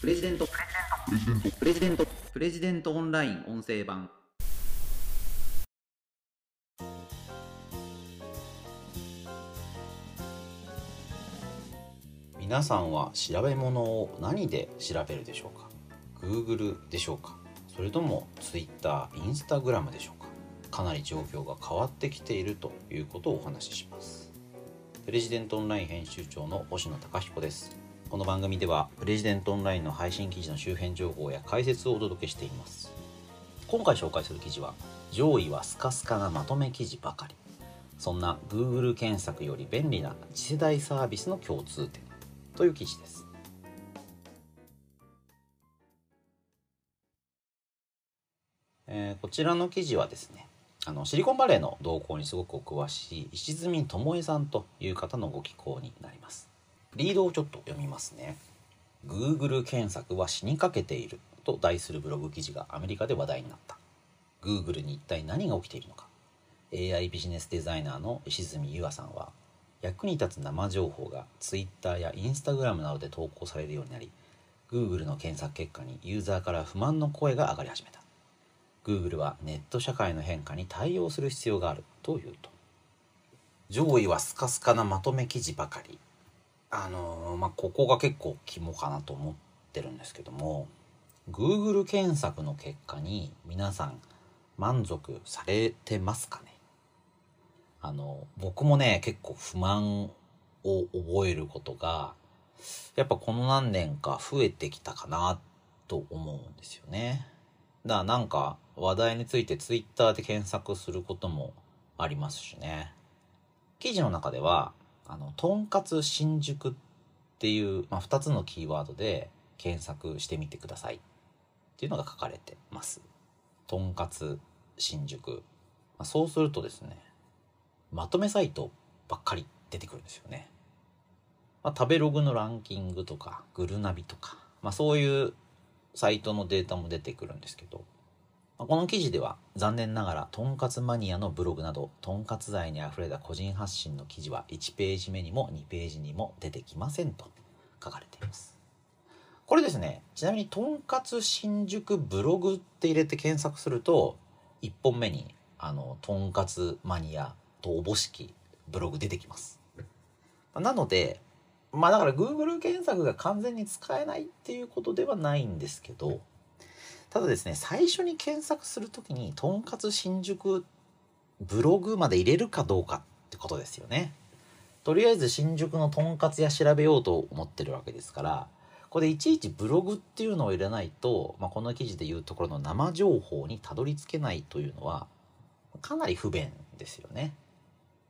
プレジデント。プレジデント。プレジデントオンライン音声版。皆さんは調べ物を何で調べるでしょうか？Google でしょうか？それとも Twitter、Instagram でしょうか？かなり状況が変わってきているということをお話しします。プレジデントオンライン編集長の星野貴彦です。この番組ではプレジデントオンラインの配信記事の周辺情報や解説をお届けしています。今回紹介する記事は上位はスカスカなまとめ記事ばかり。そんな Google 検索より便利な次世代サービスの共通点。という記事です。えーこちらの記事はですねあのシリコンバレーの動向にすごくお詳しい石積智恵さんという方のご寄稿になります。リードをちょっと読みますね。Google 検索は死にかけていると題するブログ記事がアメリカで話題になった。Google に一体何が起きているのか。AI ビジネスデザイナーの石積優愛さんは役に立つ生情報が Twitter や Instagram などで投稿されるようになり Google の検索結果にユーザーから不満の声が上がり始めた。Google はネット社会の変化に対応する必要があるというと。上位はスカスカなまとめ記事ばかり。あのーまあここが結構肝かなと思ってるんですけども Google 検索の結果に皆さん満足されてますかね？あの僕もね結構不満を覚えることがやっぱこの何年か増えてきたかなと思うんですよね。だからなんか話題について Twitter で検索することもありますしね。記事の中では、あの、とんかつ新宿っていう、まあ、2つのキーワードで検索してみてくださいっていうのが書かれてます。とんかつ新宿。まあ、そうするとですね、まとめサイトばっかり出てくるんですよね。まあ、食べログのランキングとか、グルナビとか、まあ、そういうサイトのデータも出てくるんですけど、この記事では残念ながらとんかつマニアのブログなどとんかつ愛にあふれた個人発信の記事は1ページ目にも2ページにも出てきませんと書かれています。これですね、ちなみにとんかつ新宿ブログって入れて検索すると1本目にあのとんかつマニアとおぼしきブログ出てきます。なので、まあだから Google 検索が完全に使えないっていうことではないんですけど、ただですね、最初に検索するときに、とんかつ新宿ブログまで入れるかどうかってことですよね。とりあえず新宿のとんかつ屋調べようと思ってるわけですから、これいちいちブログっていうのを入れないと、まあ、この記事でいうところの生情報にたどり着けないというのは、かなり不便ですよね。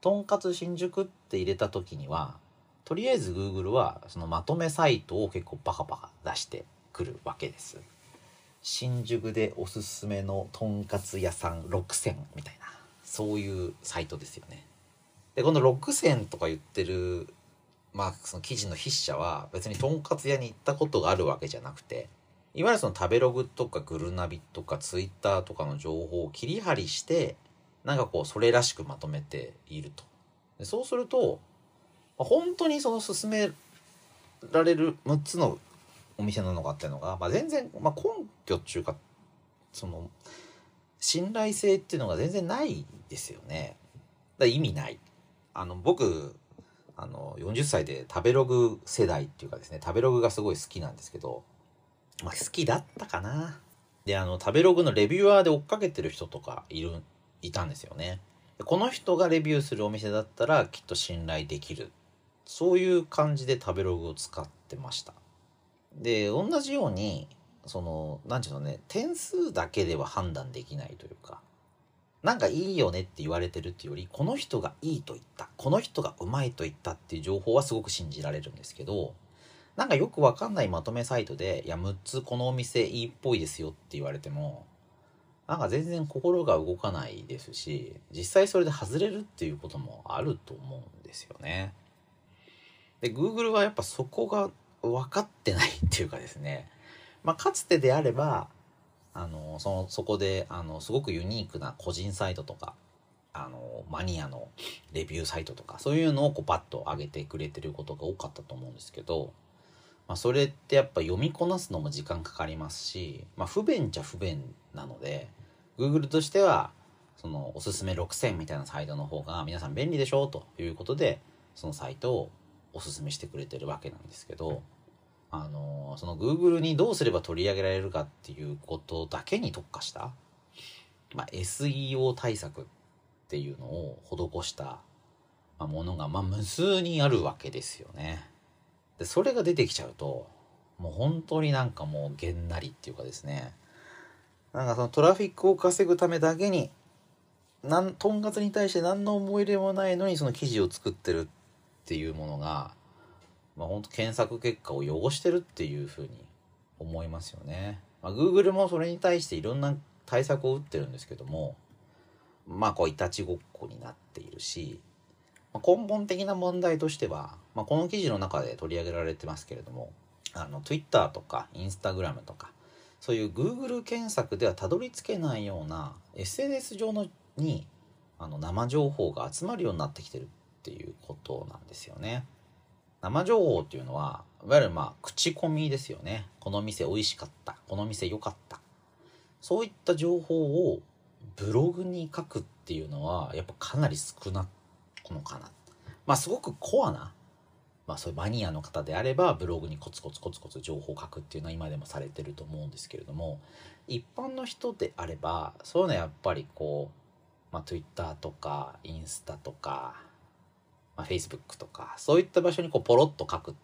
とんかつ新宿って入れた時には、とりあえず Google はそのまとめサイトを結構バカバカ出してくるわけです。新宿でおすすめのとんかつ屋さん6選みたいな、そういうサイトですよね。で、この6選とか言ってる、まあその記事の筆者は別にとんかつ屋に行ったことがあるわけじゃなくて、いわゆるその食べログとかグルナビとかツイッターとかの情報を切り張りして、なんかこうそれらしくまとめていると。でそうすると、まあ本当にその勧められる6つのお店なのかっていうのが、まあ、全然、まあ、根拠っていうかその信頼性っていうのが全然ないですよね。だ意味ない。あの僕あの40歳で食べログ世代っていうかですね食べログがすごい好きなんですけど、まあ、好きだったかな。であの食べログのレビュアーで追っかけてる人とかいるいたんですよね。この人がレビューするお店だったらきっと信頼できるそういう感じで食べログを使ってました。で、同じように、その、なんていうのね、点数だけでは判断できないというか、なんかいいよねって言われてるっていうより、この人がいいと言った、この人がうまいと言ったっていう情報はすごく信じられるんですけど、なんかよくわかんないまとめサイトで、いや、6つこのお店いいっぽいですよって言われても、なんか全然心が動かないですし、実際それで外れるっていうこともあると思うんですよね。で、Google はやっぱそこが分かってないっていうかですね、まあ、かつてであれば、あの、その、そこで、あの、すごくユニークな個人サイトとか、あの、マニアのレビューサイトとか、そういうのをこうバッと上げてくれてることが多かったと思うんですけど、まあ、それってやっぱ読みこなすのも時間かかりますし、まあ、不便っちゃ不便なので Google としてはそのおすすめ6000みたいなサイトの方が皆さん便利でしょうということでそのサイトをおすすめしてくれてるわけなんですけどあのその Google にどうすれば取り上げられるかっていうことだけに特化した、まあ、SEO 対策っていうのを施したものが、まあ、無数にあるわけですよね。でそれが出てきちゃうともう本当になんかもうげんなりっていうかですねなんかそのトラフィックを稼ぐためだけになんとんかつに対して何の思い入れもないのにその記事を作ってるっていうものがまあ、本当検索結果を汚してるっていうふうに思いますよね。まあ、Google もそれに対していろんな対策を打ってるんですけども、まあ、こう、いたちごっこになっているし、まあ、根本的な問題としては、まあ、この記事の中で取り上げられてますけれども、あの、Twitter とか Instagram とか、そういう Google 検索ではたどり着けないような SNS 上のにあの生情報が集まるようになってきてるっていうことなんですよね。生情報っていうのは、いわゆるまあ、口コミですよね。この店美味しかった。この店良かった。そういった情報をブログに書くっていうのは、やっぱかなり少なくのかな。まあ、すごくコアな、まあ、そういうマニアの方であれば、ブログにコツコツコツコツ情報を書くっていうのは今でもされてると思うんですけれども、一般の人であれば、そういうのはやっぱりこう、まあ、Twitter とか、インスタとか、まあ、Facebook とか、そういった場所にこうポロッと書くっ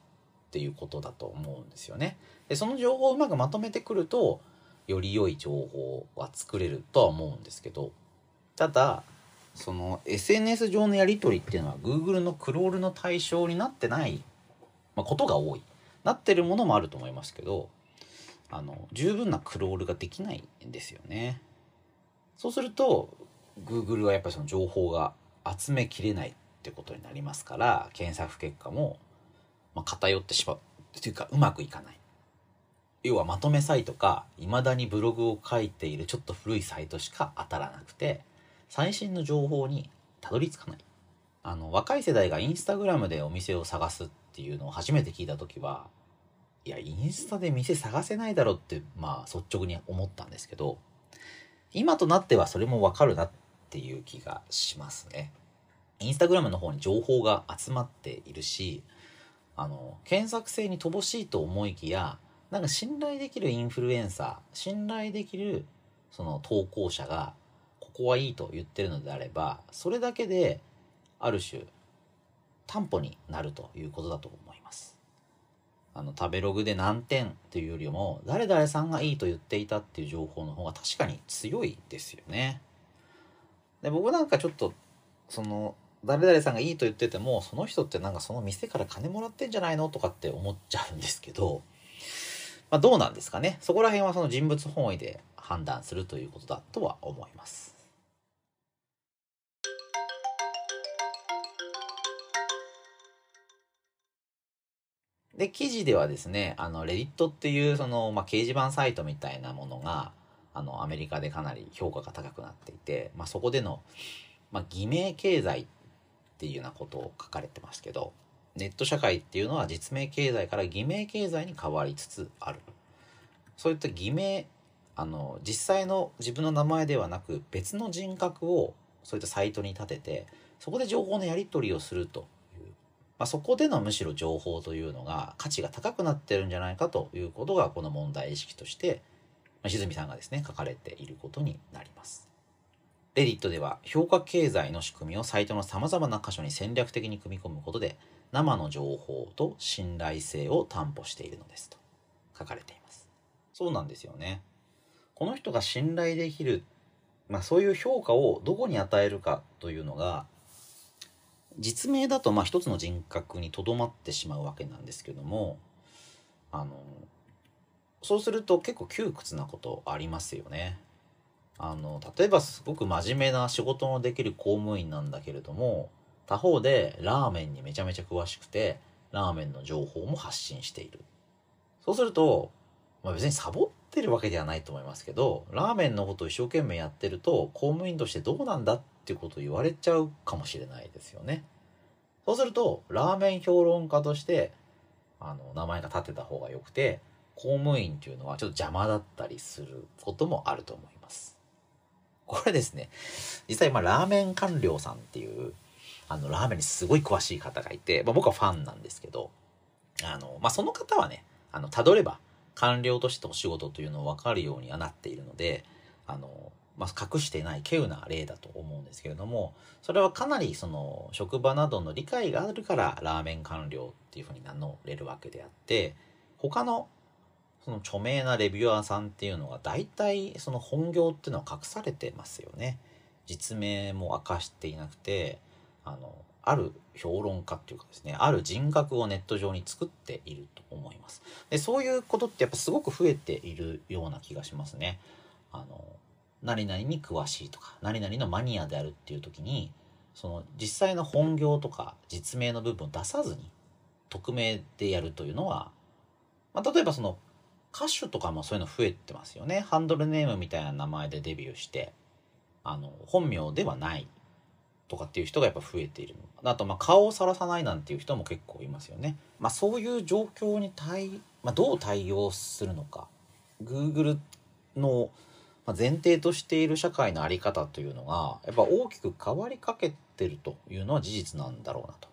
ていうことだと思うんですよね。で、その情報をうまくまとめてくると、より良い情報は作れるとは思うんですけど、ただ、その SNS 上のやり取りっていうのは Google のクロールの対象になってない、ま、ことが多い。なってるものもあると思いますけど、あの、十分なクロールができないんですよね。そうすると、Google はやっぱりその情報が集めきれないってことになりますから検索結果も、ま、偏ってしまうというかうまくいかない要はまとめサイトか未だにブログを書いているちょっと古いサイトしか当たらなくて最新の情報にたどり着かないあの若い世代がインスタグラムでお店を探すっていうのを初めて聞いた時はいやインスタで店探せないだろってまあ率直に思ったんですけど今となってはそれもわかるなっていう気がしますね。インスタグラムの方に情報が集まっているし、あの、検索性に乏しいと思いきや、なんか信頼できるインフルエンサー、信頼できるその投稿者が、ここはいいと言ってるのであれば、それだけで、ある種、担保になるということだと思います。あの、食べログで何点っていうよりも、誰々さんがいいと言っていたっていう情報の方が確かに強いですよね。で、僕なんかちょっと、その、誰々さんがいいと言っててもその人ってなんかその店から金もらってんじゃないのとかって思っちゃうんですけど、まあ、どうなんですかねそこら辺はその人物本位で判断するということだとは思います。で、記事ではですね、あの、レディットっていうその、まあ、掲示板サイトみたいなものが、あの、アメリカでかなり評価が高くなっていて、まあ、そこでの、まあ、偽名経済っていうようなことを書かれてますけど、ネット社会っていうのは実名経済から偽名経済に変わりつつある。そういった偽名、あの、実際の自分の名前ではなく別の人格をそういったサイトに立てて、そこで情報のやり取りをするという。まあ、そこでのむしろ情報というのが価値が高くなってるんじゃないかということがこの問題意識として、まあ、静見さんがですね、書かれていることになります。レディットでは評価経済の仕組みをサイトの様々な箇所に戦略的に組み込むことで生の情報と信頼性を担保しているのですと書かれています。そうなんですよね。この人が信頼できる、まあそういう評価をどこに与えるかというのが実名だとまあ一つの人格にとどまってしまうわけなんですけどもあのそうすると結構窮屈なことありますよね。あの例えばすごく真面目な仕事のできる公務員なんだけれども他方でラーメンにめちゃめちゃ詳しくてラーメンの情報も発信しているそうすると、まあ、別にサボってるわけではないと思いますけどラーメンのことを一生懸命やってると公務員としてどうなんだっていうことを言われちゃうかもしれないですよねそうするとラーメン評論家としてあの名前が立てた方がよくて公務員っていうのはちょっと邪魔だったりすることもあると思います。これですね。実際まあラーメン官僚さんっていうあのラーメンにすごい詳しい方がいて、まあ、僕はファンなんですけどあの、まあ、その方はねあのたどれば官僚としてお仕事というのを分かるようにはなっているのであの、まあ、隠してない稀有な例だと思うんですけれどもそれはかなりその職場などの理解があるからラーメン官僚っていうふうに名乗れるわけであって他のその著名なレビュアーさんっていうのが大体その本業っていうのは隠されてますよね。実名も明かしていなくてあのある評論家っていうかですねある人格をネット上に作っていると思いますでそういうことってやっぱすごく増えているような気がしますねあの何々に詳しいとか何々のマニアであるっていう時にその実際の本業とか実名の部分を出さずに匿名でやるというのは、まあ、例えばその歌手とかもそういうの増えてますよねハンドルネームみたいな名前でデビューしてあの本名ではないとかっていう人がやっぱ増えているのあとまあ顔をさらさないなんていう人も結構いますよね。まあ、そういう状況に対、まあ、どう対応するのか Google の前提としている社会の在り方というのがやっぱ大きく変わりかけてるというのは事実なんだろうなと。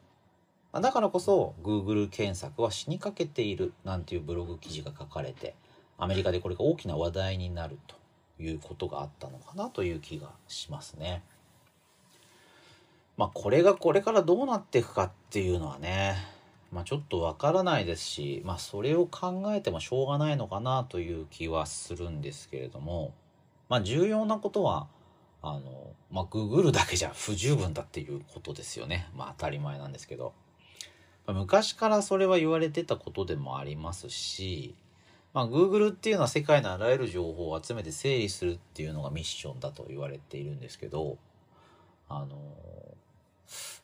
まだからこそ Google 検索は死にかけているなんていうブログ記事が書かれてアメリカでこれが大きな話題になるということがあったのかなという気がしますね。まあこれがこれからどうなっていくかっていうのはね、まあちょっとわからないですし、まあそれを考えてもしょうがないのかなという気はするんですけれども、まあ重要なことは、あの、まあ Google だけじゃ不十分だっていうことですよね。まあ当たり前なんですけど。昔からそれは言われてたことでもありますし、まあ Google っていうのは世界のあらゆる情報を集めて整理するっていうのがミッションだと言われているんですけど、あの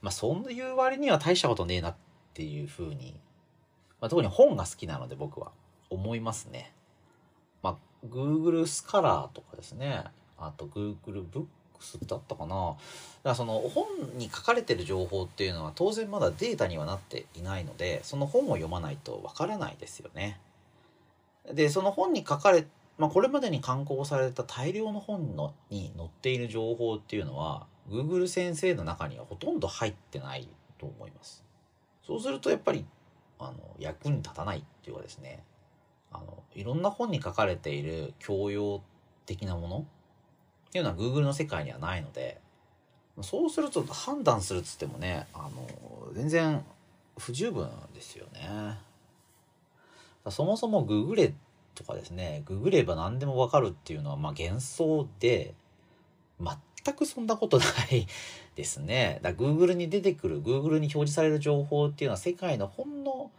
まあそういう割には大したことねえなっていうふうに、まあ、特に本が好きなので僕は思いますね。まあ Google スカラーとかですね。あと Google ブッスだったかな。だからその本に書かれてる情報っていうのは当然まだデータにはなっていないので、その本を読まないとわからないですよね。で、その本に書かれまあ、これまでに刊行された大量の本のに載っている情報っていうのは Google 先生の中にはほとんど入ってないと思います。そうするとやっぱりあの役に立たないっていうかですねあのいろんな本に書かれている教養的なものっていうのは Google の世界にはないのでそうすると判断するっつってもねあの全然不十分ですよね。そもそもググれとかですねググれば何でもわかるっていうのはまあ幻想で全くそんなことないですね。だ Google に出てくる Google に表示される情報っていうのは世界のほんの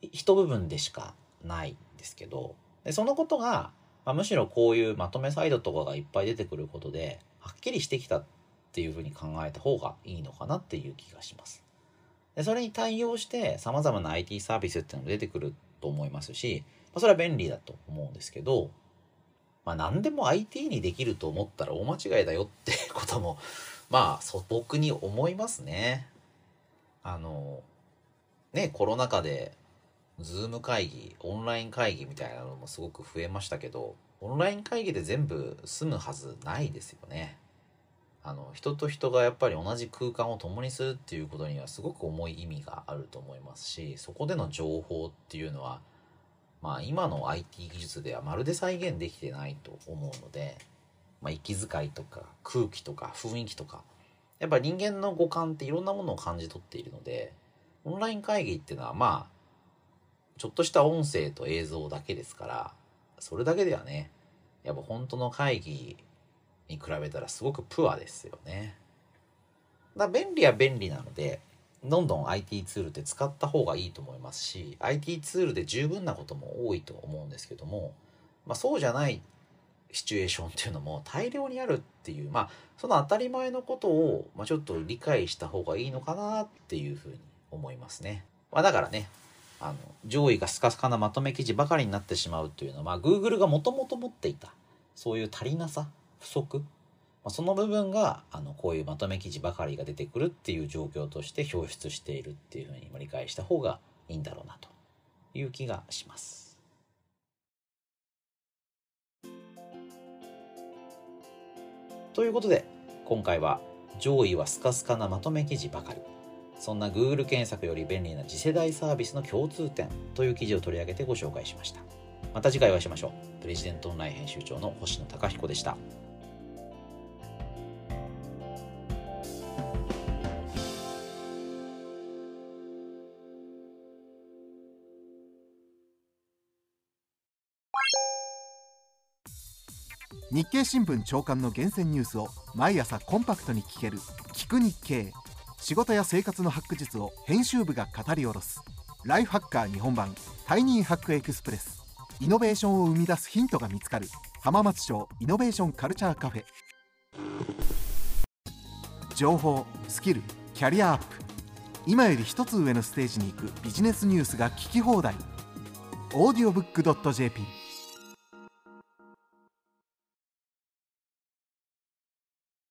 一部分でしかないんですけどでそのことが、まあ、むしろこういうまとめサイトとかがいっぱい出てくることではっきりしてきたっていうふうに考えた方がいいのかなっていう気がします。でそれに対応して様々な IT サービスっていうのも出てくると思いますし、まあ、それは便利だと思うんですけど、まあ何でも IT にできると思ったら大間違いだよってことも、まあ素朴に思いますね。あの、ね、コロナ禍で、ズーム会議、オンライン会議みたいなのもすごく増えましたけど、オンライン会議で全部済むはずないですよね。あの人と人がやっぱり同じ空間を共にするっていうことにはすごく重い意味があると思いますしそこでの情報っていうのはまあ今の IT 技術ではまるで再現できてないと思うので、まあ、息遣いとか空気とか雰囲気とかやっぱ人間の五感っていろんなものを感じ取っているのでオンライン会議っていうのはまあちょっとした音声と映像だけですからそれだけではねやっぱ本当の会議に比べたらすごくプアですよね。だ便利は便利なのでどんどん IT ツールって使った方がいいと思いますし IT ツールで十分なことも多いと思うんですけども、まあ、そうじゃないシチュエーションっていうのも大量にあるっていうまあその当たり前のことを、まあ、ちょっと理解した方がいいのかなっていうふうに思いますね。まあ、だからねあの上位がスカスカなまとめ記事ばかりになってしまうというの。は、まあ、Google がもともと持っていたそういう足りなさ不足、まあ、その部分があのこういうまとめ記事ばかりが出てくるっていう状況として表出しているっていうふうに理解した方がいいんだろうなという気がします。ということで今回は上位はスカスカなまとめ記事ばかり。そんな Google 検索より便利な次世代サービスの共通点という記事を取り上げてご紹介しました。また次回お会いしましょう。プレジデントオンライン編集長の星野貴彦でした。日経新聞長官の厳選ニュースを毎朝コンパクトに聞ける「聞く日経」仕事や生活のハック術を編集部が語り下ろす。ライフハッカー日本版タイニーハックエクスプレス。イノベーションを生み出すヒントが見つかる。浜松町イノベーションカルチャーカフェ。情報スキルキャリアアップ。今より一つ上のステージに行くビジネスニュースが聞き放題。audiobook.jp